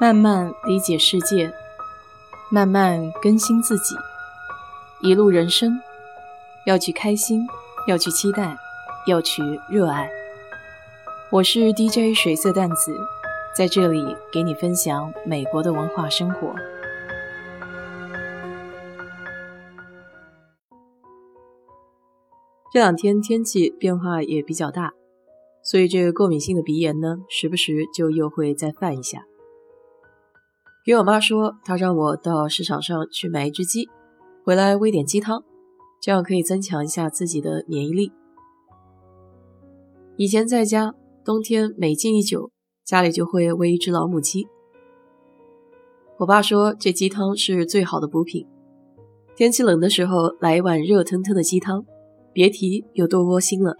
慢慢理解世界，慢慢更新自己。一路人生，要去开心，要去期待，要去热爱。我是 DJ 水色淡子，在这里给你分享美国的文化生活。这两天天气变化也比较大，所以这个过敏性的鼻炎呢，时不时就又会再犯一下。给我妈说，她让我到市场上去买一只鸡，回来煨点鸡汤，这样可以增强一下自己的免疫力。以前在家，冬天每进一酒，家里就会煨一只老母鸡。我爸说，这鸡汤是最好的补品，天气冷的时候来一碗热腾腾的鸡汤，别提有多窝心了。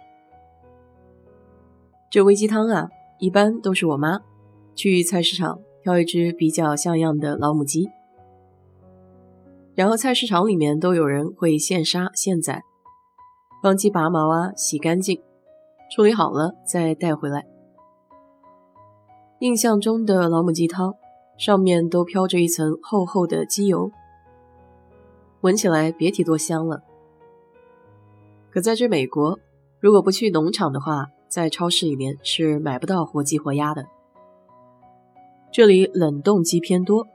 这煨鸡汤啊，一般都是我妈去菜市场。挑一只比较像样的老母鸡，然后菜市场里面都有人会现杀现宰，帮鸡拔毛啊，洗干净，处理好了再带回来。印象中的老母鸡汤上面都飘着一层厚厚的鸡油，闻起来别提多香了。可在这美国，如果不去农场的话，在超市里面是买不到活鸡活鸭的。这里冷冻鸡偏多，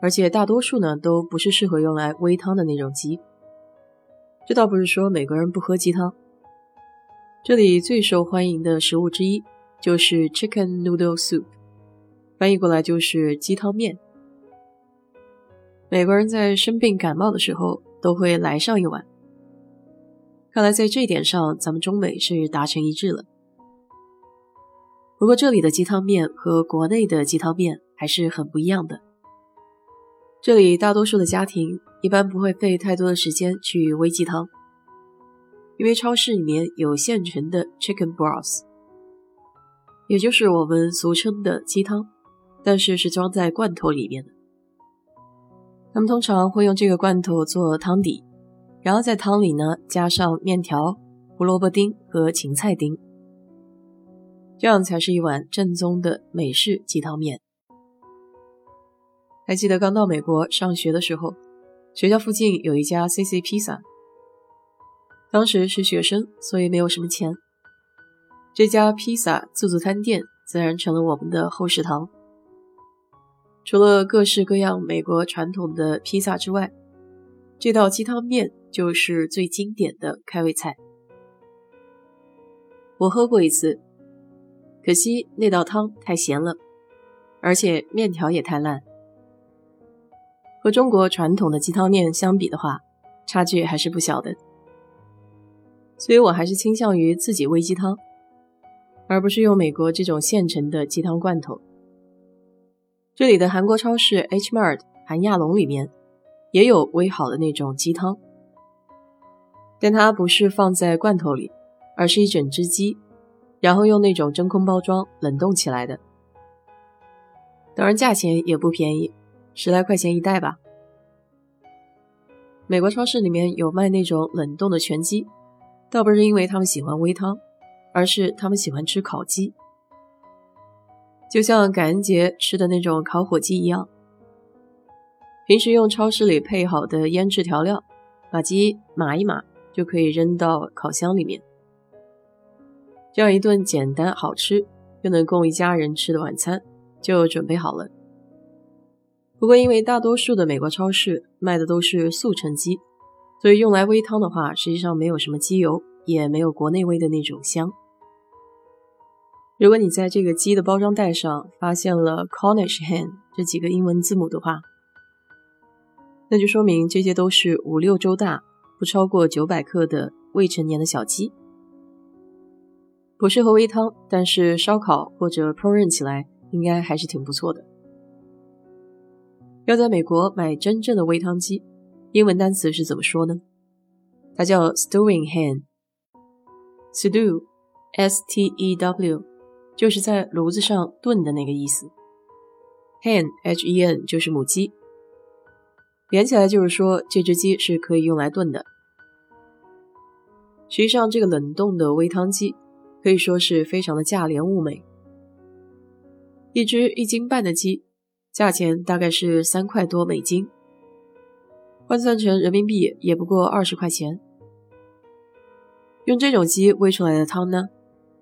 而且大多数呢都不是适合用来煨汤的那种鸡。这倒不是说美国人不喝鸡汤，这里最受欢迎的食物之一就是 chicken noodle soup，翻译过来就是鸡汤面。美国人在生病感冒的时候都会来上一碗。看来在这一点上，咱们中美是达成一致了。不过这里的鸡汤面和国内的鸡汤面还是很不一样的。这里大多数的家庭一般不会费太多的时间去煨鸡汤，因为超市里面有现成的 chicken broth，也就是我们俗称的鸡汤，但是是装在罐头里面的。他们通常会用这个罐头做汤底，然后在汤里呢加上面条、胡萝卜丁和芹菜丁。这样才是一碗正宗的美式鸡汤面。还记得刚到美国上学的时候，学校附近有一家 CC 披萨。当时是学生，所以没有什么钱。这家披萨自助餐店自然成了我们的后食堂。除了各式各样美国传统的披萨之外，这道鸡汤面就是最经典的开胃菜。我喝过一次。可惜那道汤太咸了，而且面条也太烂。和中国传统的鸡汤面相比的话，差距还是不小的。所以我还是倾向于自己煨鸡汤，而不是用美国这种现成的鸡汤罐头。这里的韩国超市 H Mart 韩亚龙里面也有煨好的那种鸡汤，但它不是放在罐头里，而是一整只鸡。然后用那种真空包装冷冻起来的，当然价钱也不便宜，十来块钱一袋吧。美国超市里面有卖那种冷冻的全鸡，倒不是因为他们喜欢煨汤，而是他们喜欢吃烤鸡，就像感恩节吃的那种烤火鸡一样。平时用超市里配好的腌制调料，把鸡码一码，就可以扔到烤箱里面。这样一顿简单好吃又能供一家人吃的晚餐就准备好了。不过，因为大多数的美国超市卖的都是速成鸡，所以用来煨汤的话，实际上没有什么鸡油，也没有国内煨的那种香。如果你在这个鸡的包装袋上发现了 Cornish hen 这几个英文字母的话，那就说明这些都是五六周大、不超过九百克的未成年的小鸡。不适合煨汤，但是烧烤或者烹饪起来应该还是挺不错的。要在美国买真正的煨汤鸡，英文单词是怎么说呢？它叫 stewing hen，stew，s-t-e-w，就是在炉子上炖的那个意思。hen，h-e-n 就是母鸡，连起来就是说这只鸡是可以用来炖的。实际上，这个冷冻的煨汤鸡。可以说是非常的价廉物美，一只一斤半的鸡，价钱大概是三块多美金，换算成人民币也不过二十块钱。用这种鸡喂出来的汤呢，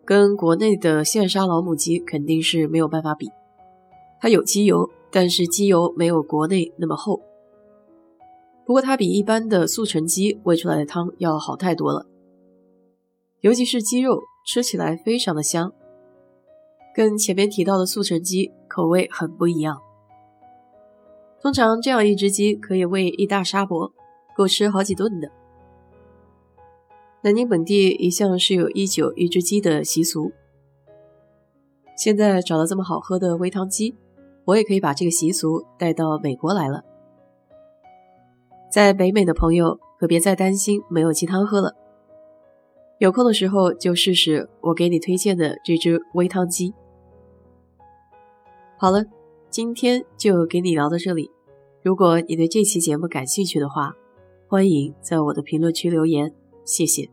跟国内的现杀老母鸡肯定是没有办法比。它有鸡油，但是鸡油没有国内那么厚。不过它比一般的速成鸡喂出来的汤要好太多了，尤其是鸡肉吃起来非常的香，跟前面提到的速成鸡口味很不一样。通常这样一只鸡可以喂一大沙钵，够吃好几顿的。南京本地一向是有一酒一只鸡的习俗，现在找到这么好喝的煨汤鸡，我也可以把这个习俗带到美国来了。在北美的朋友可别再担心没有鸡汤喝了，有空的时候就试试我给你推荐的这只微汤鸡。好了。今天就给你聊到这里。如果你对这期节目感兴趣的话，欢迎在我的评论区留言，谢谢。